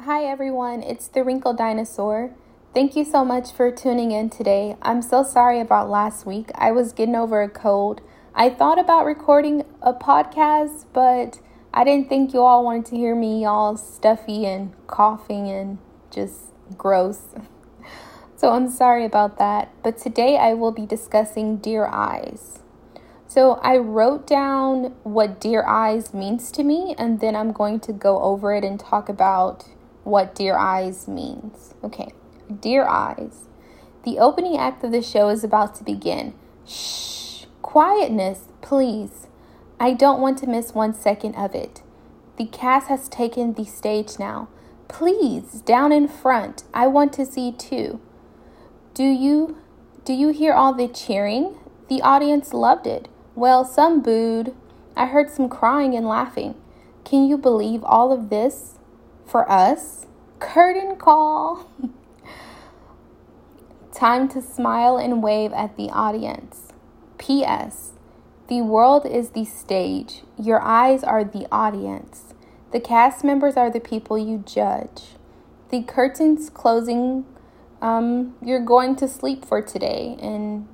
Hi everyone, it's the Wrinkle Dinosaur. Thank you so much for tuning in today. I'm so sorry about last week. I was getting over a cold. I thought about recording a podcast, but I didn't think you all wanted to hear me all stuffy and coughing and just gross. So I'm sorry about that. But today I will be discussing Dear Eyes. So I wrote down what Dear Eyes means to me, and then I'm going to go over it and talk about what Dear Eyes means. Okay, Dear Eyes. The opening act of the show is about to begin. Shh, quietness, please. I don't want to miss one second of it. The cast has taken the stage now. Please, down in front. I want to see too. Do you do you hear all the cheering? The audience loved it. Well, some booed. I heard some crying and laughing. Can you believe all of this? For us. Curtain call. Time to smile and wave at the audience. P.S. The world is the stage. Your eyes are the audience. The cast members are the people you judge. The curtains closing, um, you're going to sleep for today, and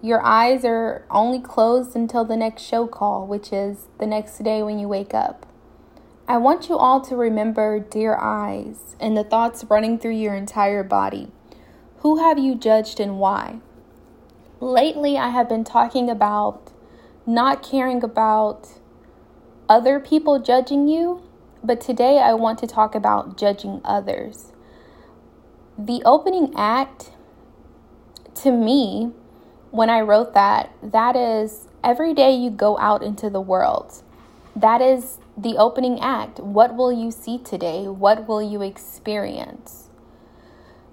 your eyes are only closed until the next show call, which is the next day when you wake up. I want you all to remember dear eyes and the thoughts running through your entire body. Who have you judged and why? Lately, I have been talking about not caring about other people judging you, but today I want to talk about judging others. The opening act, to me, when I wrote that, that is every day you go out into the world. That is the opening act. What will you see today? What will you experience?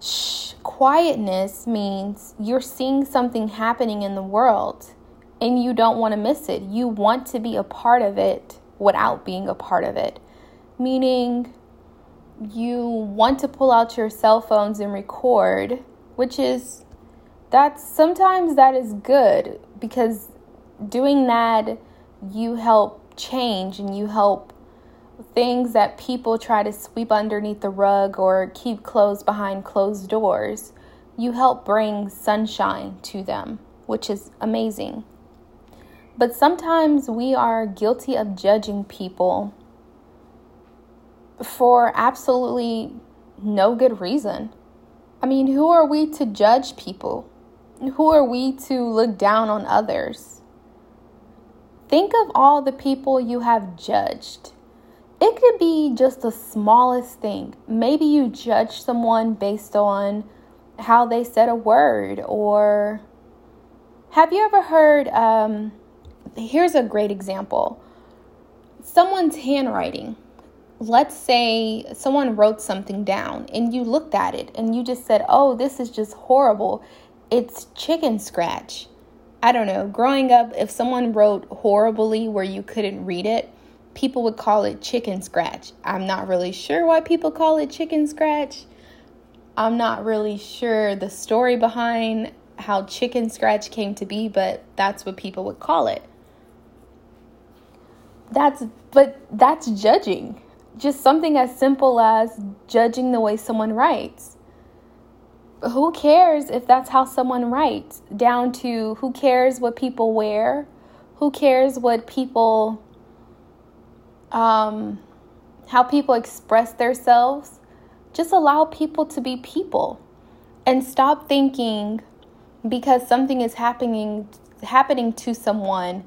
Shh, quietness means you're seeing something happening in the world and you don't want to miss it. You want to be a part of it without being a part of it. Meaning, you want to pull out your cell phones and record, which is that's sometimes that is good because doing that you help change and you help things that people try to sweep underneath the rug or keep closed behind closed doors, you help bring sunshine to them, which is amazing. But sometimes we are guilty of judging people for absolutely no good reason. I mean, who are we to judge people? Who are we to look down on others? Think of all the people you have judged. It could be just the smallest thing. Maybe you judge someone based on how they said a word, or have you ever heard? Um, here's a great example someone's handwriting. Let's say someone wrote something down and you looked at it and you just said, Oh, this is just horrible. It's chicken scratch. I don't know, growing up, if someone wrote horribly where you couldn't read it, people would call it chicken scratch. I'm not really sure why people call it chicken scratch. I'm not really sure the story behind how chicken scratch came to be, but that's what people would call it. That's but that's judging. Just something as simple as judging the way someone writes who cares if that's how someone writes? Down to who cares what people wear? Who cares what people, um, how people express themselves? Just allow people to be people and stop thinking because something is happening happening to someone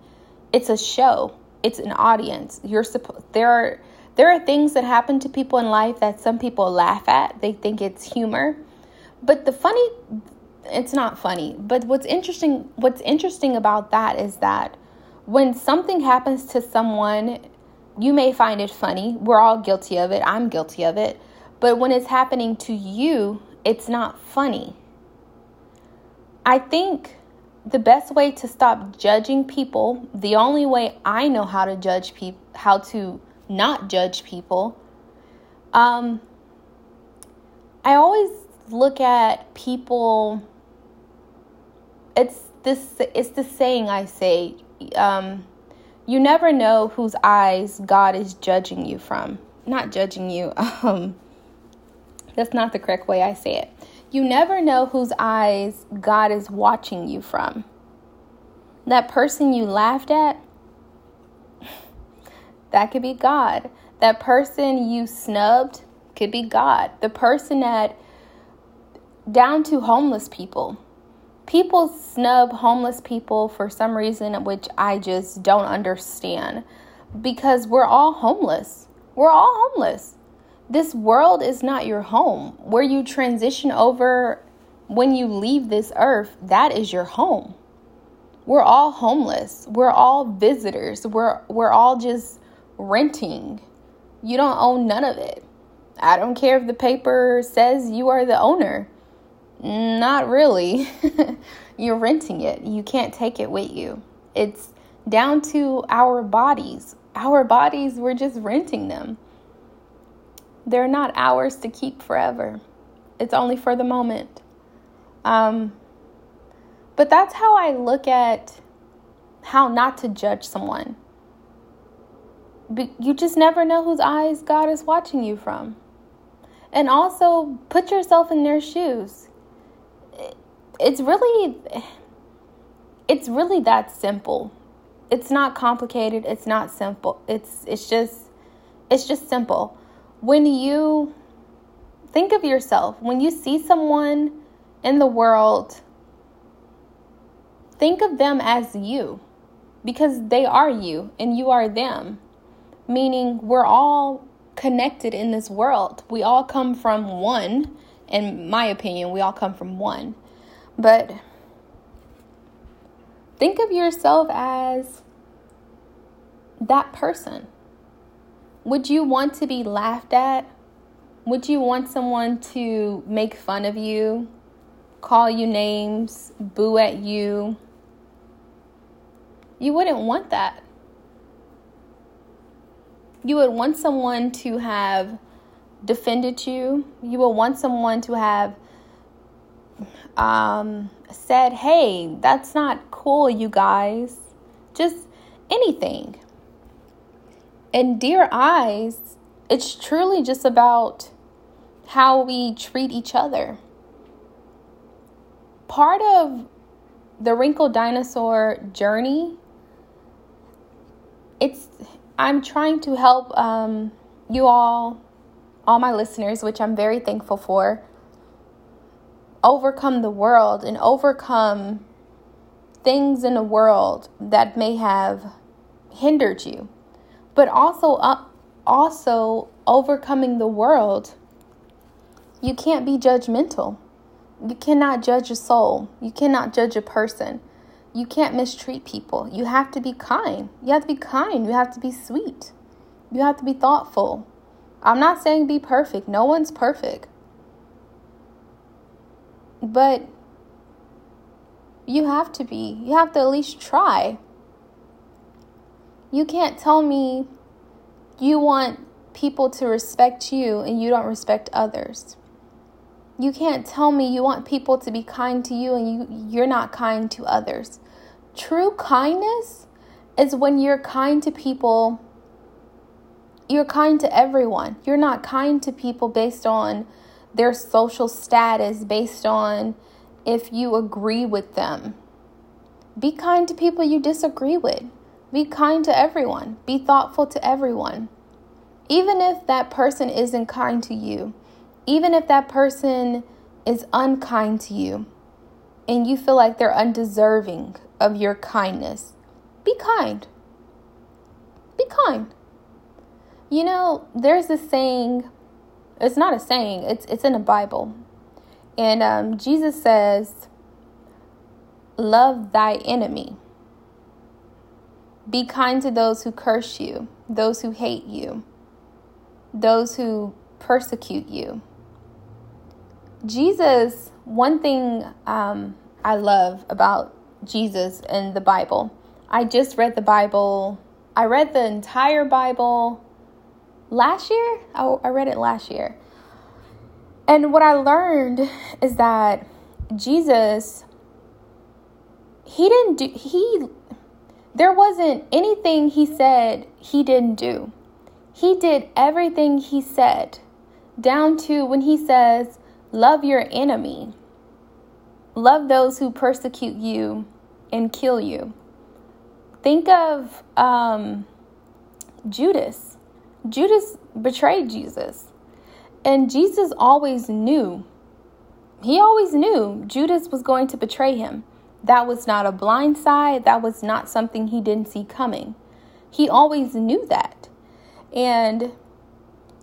it's a show it's an audience you're supposed there are there are things that happen to people in life that some people laugh at they think it's humor but the funny it's not funny, but what's interesting what's interesting about that is that when something happens to someone, you may find it funny. We're all guilty of it. I'm guilty of it. But when it's happening to you, it's not funny. I think the best way to stop judging people, the only way I know how to judge people, how to not judge people, um, I always look at people it's this it's the saying I say um, you never know whose eyes God is judging you from. not judging you. Um, that's not the correct way I say it. You never know whose eyes God is watching you from. That person you laughed at, that could be God. That person you snubbed could be God. The person that, down to homeless people. People snub homeless people for some reason, which I just don't understand. Because we're all homeless. We're all homeless. This world is not your home. Where you transition over when you leave this earth, that is your home. We're all homeless. We're all visitors. We're we're all just renting. You don't own none of it. I don't care if the paper says you are the owner. Not really. You're renting it. You can't take it with you. It's down to our bodies. Our bodies, we're just renting them. They're not ours to keep forever. It's only for the moment. Um, but that's how I look at how not to judge someone. But you just never know whose eyes God is watching you from. And also put yourself in their shoes. It's really it's really that simple. It's not complicated, it's not simple. It's it's just it's just simple. When you think of yourself, when you see someone in the world, think of them as you because they are you and you are them. Meaning, we're all connected in this world. We all come from one. In my opinion, we all come from one. But think of yourself as that person. Would you want to be laughed at? Would you want someone to make fun of you, call you names, boo at you? You wouldn't want that you would want someone to have defended you. You would want someone to have um, said, hey, that's not cool, you guys. Just anything. In Dear Eyes, it's truly just about how we treat each other. Part of the wrinkle dinosaur journey, it's I'm trying to help um, you all, all my listeners, which I'm very thankful for, overcome the world and overcome things in the world that may have hindered you. But also, uh, also overcoming the world, you can't be judgmental. You cannot judge a soul. You cannot judge a person you can't mistreat people. You have to be kind. You have to be kind. You have to be sweet. You have to be thoughtful. I'm not saying be perfect. No one's perfect. But you have to be. You have to at least try. You can't tell me you want people to respect you and you don't respect others. You can't tell me you want people to be kind to you and you you're not kind to others. True kindness is when you're kind to people you're kind to everyone. You're not kind to people based on their social status, based on if you agree with them. Be kind to people you disagree with. Be kind to everyone. Be thoughtful to everyone. Even if that person isn't kind to you, even if that person is unkind to you and you feel like they're undeserving of your kindness, be kind. Be kind. You know, there's a saying, it's not a saying, it's, it's in the Bible. And um, Jesus says, Love thy enemy. Be kind to those who curse you, those who hate you, those who persecute you. Jesus, one thing um, I love about Jesus and the Bible. I just read the Bible. I read the entire Bible last year. Oh, I read it last year. And what I learned is that Jesus he didn't do he there wasn't anything he said he didn't do. He did everything he said, down to when he says, Love your enemy, love those who persecute you and kill you. Think of um, Judas. Judas betrayed Jesus. And Jesus always knew. He always knew Judas was going to betray him. That was not a blind side. That was not something he didn't see coming. He always knew that. And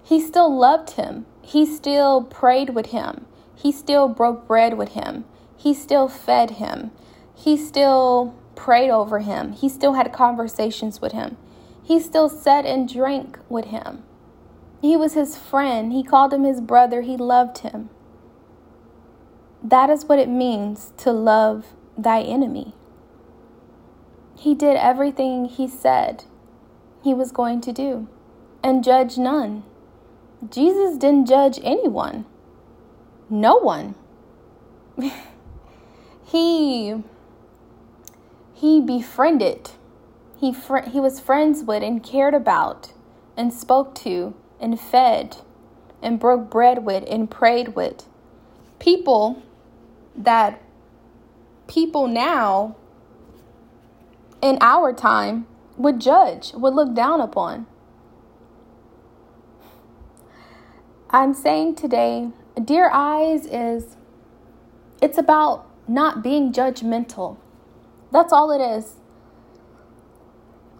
he still loved him. He still prayed with him. He still broke bread with him. He still fed him. He still prayed over him. He still had conversations with him. He still sat and drank with him. He was his friend. He called him his brother. He loved him. That is what it means to love thy enemy. He did everything he said he was going to do and judge none. Jesus didn't judge anyone, no one. he he befriended he fr- he was friends with and cared about and spoke to and fed and broke bread with and prayed with people that people now in our time would judge, would look down upon. I'm saying today, Dear Eyes is it's about not being judgmental. That's all it is.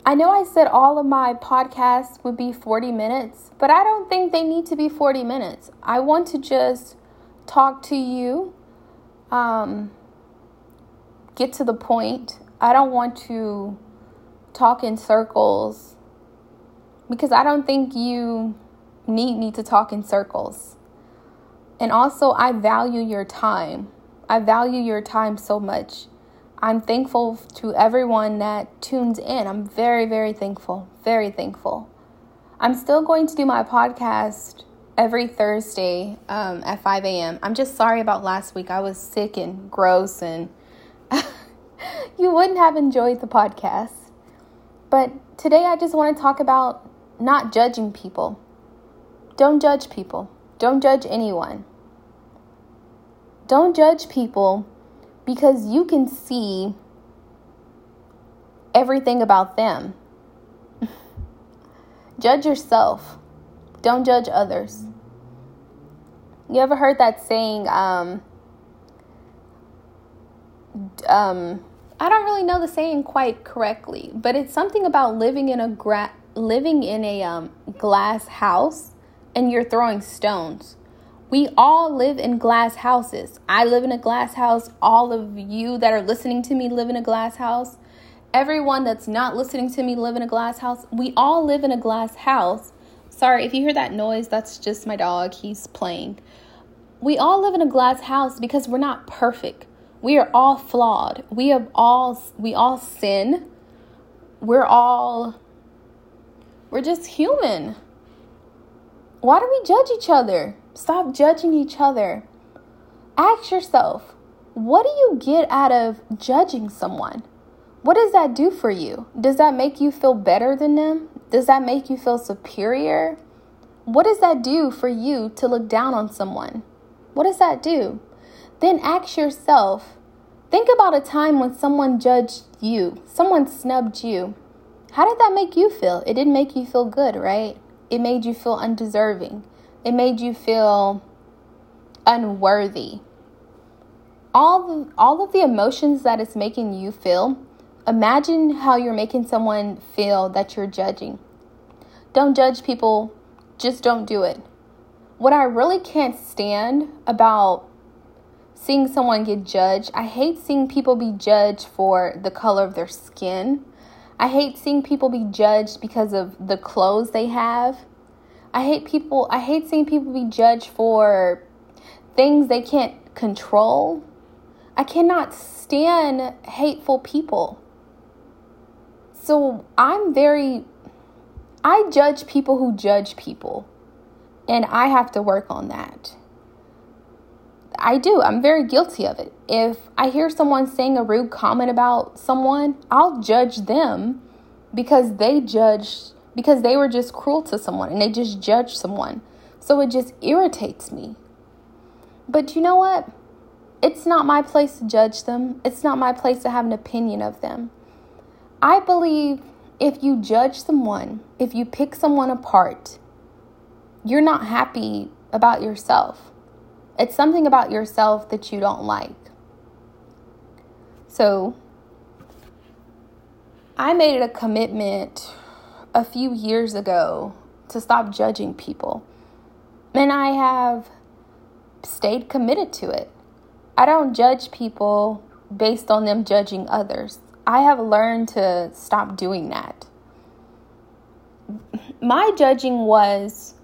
I know I said all of my podcasts would be 40 minutes, but I don't think they need to be 40 minutes. I want to just talk to you, um, get to the point. I don't want to talk in circles because I don't think you need me to talk in circles. And also, I value your time. I value your time so much. I'm thankful to everyone that tunes in. I'm very, very thankful. Very thankful. I'm still going to do my podcast every Thursday um, at 5 a.m. I'm just sorry about last week. I was sick and gross, and you wouldn't have enjoyed the podcast. But today, I just want to talk about not judging people. Don't judge people, don't judge anyone. Don't judge people because you can see everything about them. judge yourself, don't judge others. You ever heard that saying, um, um, I don't really know the saying quite correctly, but it's something about living in a gra- living in a um, glass house and you're throwing stones. We all live in glass houses. I live in a glass house. All of you that are listening to me live in a glass house. Everyone that's not listening to me live in a glass house. We all live in a glass house. Sorry if you hear that noise, that's just my dog. He's playing. We all live in a glass house because we're not perfect. We are all flawed. We have all we all sin. We're all we're just human. Why do we judge each other? Stop judging each other. Ask yourself, what do you get out of judging someone? What does that do for you? Does that make you feel better than them? Does that make you feel superior? What does that do for you to look down on someone? What does that do? Then ask yourself think about a time when someone judged you, someone snubbed you. How did that make you feel? It didn't make you feel good, right? It made you feel undeserving. It made you feel unworthy. All the, all of the emotions that it's making you feel, imagine how you're making someone feel that you're judging. Don't judge people, just don't do it. What I really can't stand about seeing someone get judged, I hate seeing people be judged for the color of their skin. I hate seeing people be judged because of the clothes they have. I hate people, I hate seeing people be judged for things they can't control. I cannot stand hateful people. So I'm very, I judge people who judge people. And I have to work on that. I do. I'm very guilty of it. If I hear someone saying a rude comment about someone, I'll judge them because they judged because they were just cruel to someone and they just judged someone. So it just irritates me. But you know what? It's not my place to judge them. It's not my place to have an opinion of them. I believe if you judge someone, if you pick someone apart, you're not happy about yourself. It's something about yourself that you don't like. So, I made it a commitment a few years ago to stop judging people. And I have stayed committed to it. I don't judge people based on them judging others. I have learned to stop doing that. My judging was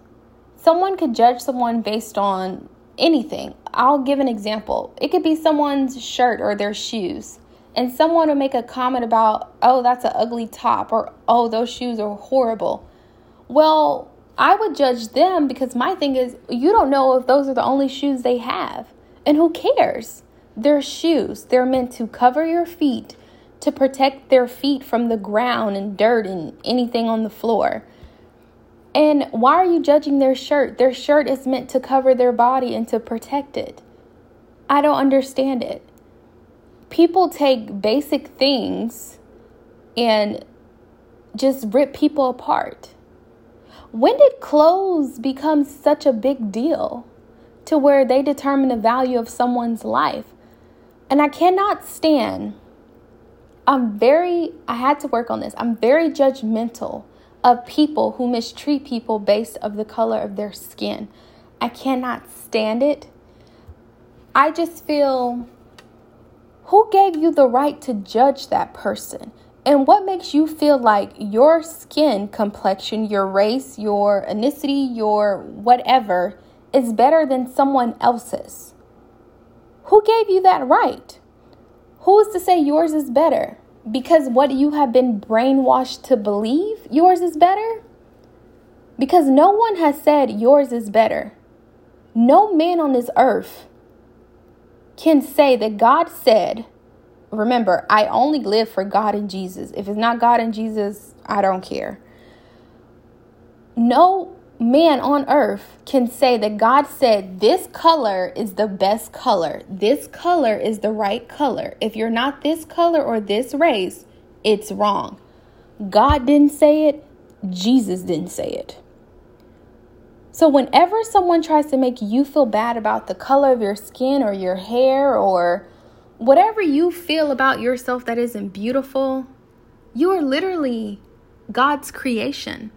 someone could judge someone based on anything. I'll give an example. It could be someone's shirt or their shoes and someone will make a comment about, oh, that's an ugly top, or oh, those shoes are horrible. Well, I would judge them because my thing is, you don't know if those are the only shoes they have. And who cares? They're shoes. They're meant to cover your feet, to protect their feet from the ground and dirt and anything on the floor. And why are you judging their shirt? Their shirt is meant to cover their body and to protect it. I don't understand it people take basic things and just rip people apart. When did clothes become such a big deal to where they determine the value of someone's life? And I cannot stand, I'm very, I had to work on this. I'm very judgmental of people who mistreat people based of the color of their skin. I cannot stand it. I just feel who gave you the right to judge that person? And what makes you feel like your skin complexion, your race, your ethnicity, your whatever is better than someone else's? Who gave you that right? Who is to say yours is better? Because what you have been brainwashed to believe yours is better? Because no one has said yours is better. No man on this earth can say that God said, remember, I only live for God and Jesus. If it's not God and Jesus, I don't care. No man on earth can say that God said this color is the best color. This color is the right color. If you're not this color or this race, it's wrong. God didn't say it, Jesus didn't say it. So, whenever someone tries to make you feel bad about the color of your skin or your hair or whatever you feel about yourself that isn't beautiful, you are literally God's creation.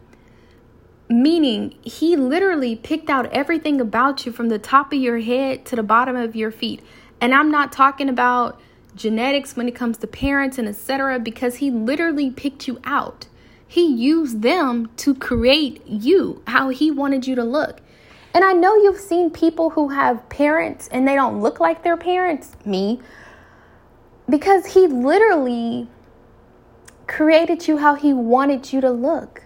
Meaning, He literally picked out everything about you from the top of your head to the bottom of your feet. And I'm not talking about genetics when it comes to parents and etc. because He literally picked you out. He used them to create you, how He wanted you to look. And I know you've seen people who have parents and they don't look like their parents, me, because He literally created you how He wanted you to look.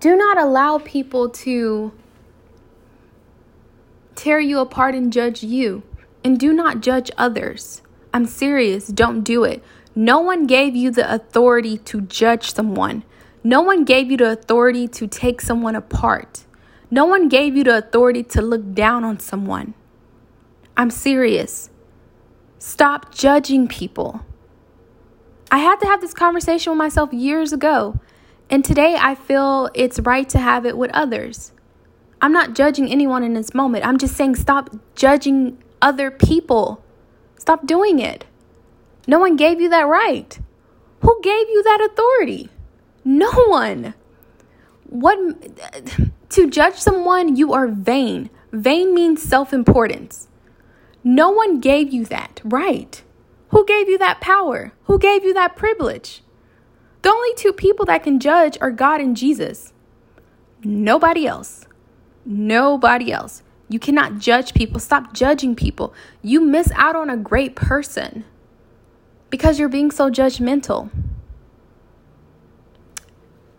Do not allow people to tear you apart and judge you. And do not judge others. I'm serious. Don't do it. No one gave you the authority to judge someone. No one gave you the authority to take someone apart. No one gave you the authority to look down on someone. I'm serious. Stop judging people. I had to have this conversation with myself years ago, and today I feel it's right to have it with others. I'm not judging anyone in this moment. I'm just saying stop judging other people. Stop doing it. No one gave you that right. Who gave you that authority? No one. What to judge someone, you are vain. Vain means self-importance. No one gave you that right. Who gave you that power? Who gave you that privilege? The only two people that can judge are God and Jesus. Nobody else. Nobody else. You cannot judge people. Stop judging people. You miss out on a great person because you're being so judgmental.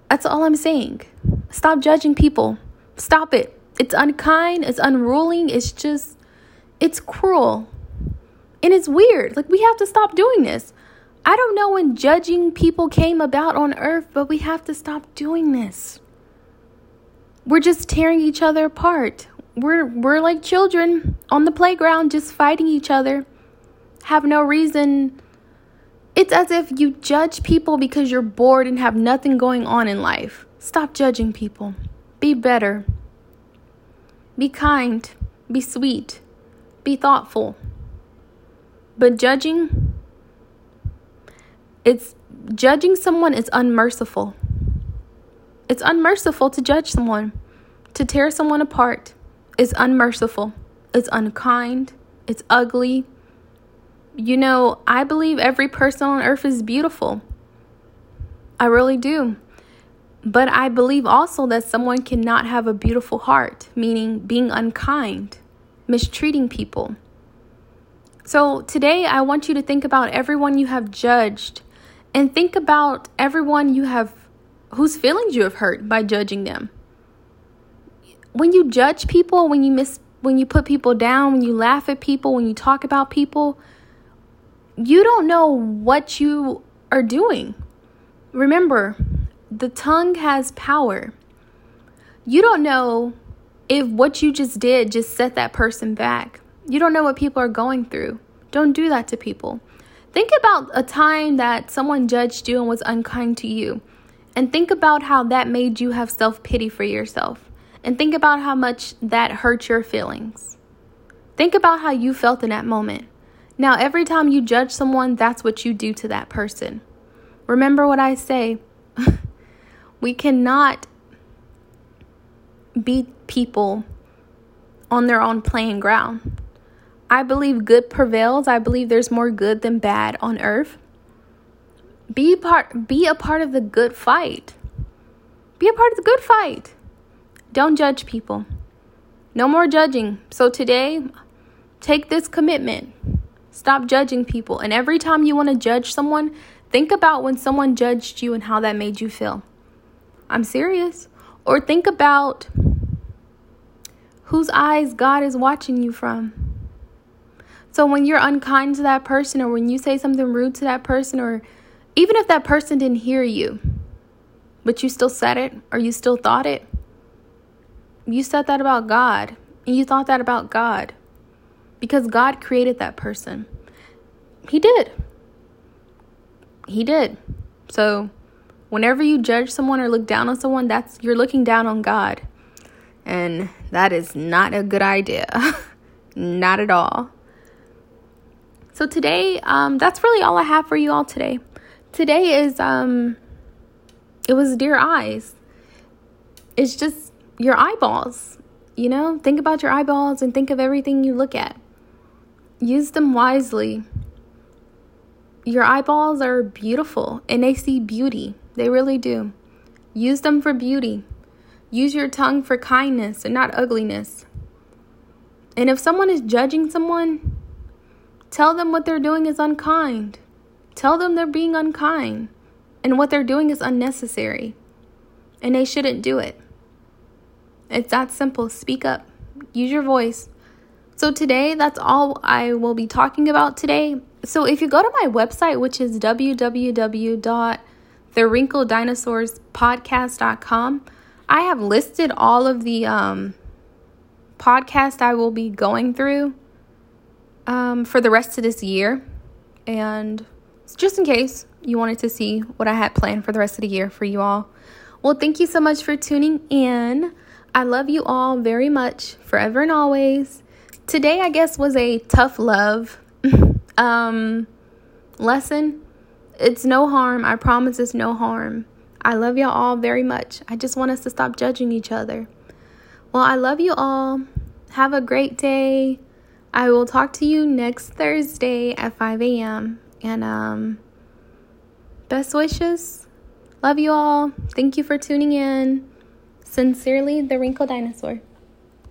That's all I'm saying. Stop judging people. Stop it. It's unkind, it's unruling, it's just, it's cruel. And it's weird. Like, we have to stop doing this. I don't know when judging people came about on earth, but we have to stop doing this. We're just tearing each other apart. We're we're like children on the playground just fighting each other. Have no reason. It's as if you judge people because you're bored and have nothing going on in life. Stop judging people. Be better. Be kind. Be sweet. Be thoughtful. But judging, it's judging someone is unmerciful. It's unmerciful to judge someone. To tear someone apart is unmerciful. It's unkind. It's ugly. You know, I believe every person on earth is beautiful. I really do. But I believe also that someone cannot have a beautiful heart, meaning being unkind, mistreating people. So today, I want you to think about everyone you have judged and think about everyone you have whose feelings you have hurt by judging them. When you judge people, when you miss when you put people down, when you laugh at people, when you talk about people, you don't know what you are doing. Remember, the tongue has power. You don't know if what you just did just set that person back. You don't know what people are going through. Don't do that to people. Think about a time that someone judged you and was unkind to you. And think about how that made you have self pity for yourself. And think about how much that hurt your feelings. Think about how you felt in that moment. Now, every time you judge someone, that's what you do to that person. Remember what I say we cannot beat people on their own playing ground. I believe good prevails. I believe there's more good than bad on earth. Be part be a part of the good fight. Be a part of the good fight. Don't judge people. No more judging. So today, take this commitment. Stop judging people. And every time you want to judge someone, think about when someone judged you and how that made you feel. I'm serious. Or think about whose eyes God is watching you from. So when you're unkind to that person, or when you say something rude to that person, or even if that person didn't hear you, but you still said it or you still thought it, you said that about God and you thought that about God because God created that person. He did. He did. So whenever you judge someone or look down on someone, that's you're looking down on God. And that is not a good idea. not at all. So today, um, that's really all I have for you all today. Today is um, it was dear eyes. It's just your eyeballs. You know, think about your eyeballs and think of everything you look at. Use them wisely. Your eyeballs are beautiful and they see beauty. They really do. Use them for beauty. Use your tongue for kindness and not ugliness. And if someone is judging someone, tell them what they're doing is unkind. Tell them they're being unkind and what they're doing is unnecessary and they shouldn't do it. It's that simple. Speak up, use your voice. So, today, that's all I will be talking about today. So, if you go to my website, which is www thewrinkledinosaurspodcast.com. I have listed all of the um, podcast I will be going through um, for the rest of this year. And just in case you wanted to see what I had planned for the rest of the year for you all. Well, thank you so much for tuning in. I love you all very much, forever and always. Today, I guess, was a tough love um, lesson it's no harm. I promise it's no harm. I love y'all all very much. I just want us to stop judging each other. Well, I love you all. Have a great day. I will talk to you next Thursday at 5 a.m. And um, best wishes. Love you all. Thank you for tuning in. Sincerely, the Wrinkle Dinosaur.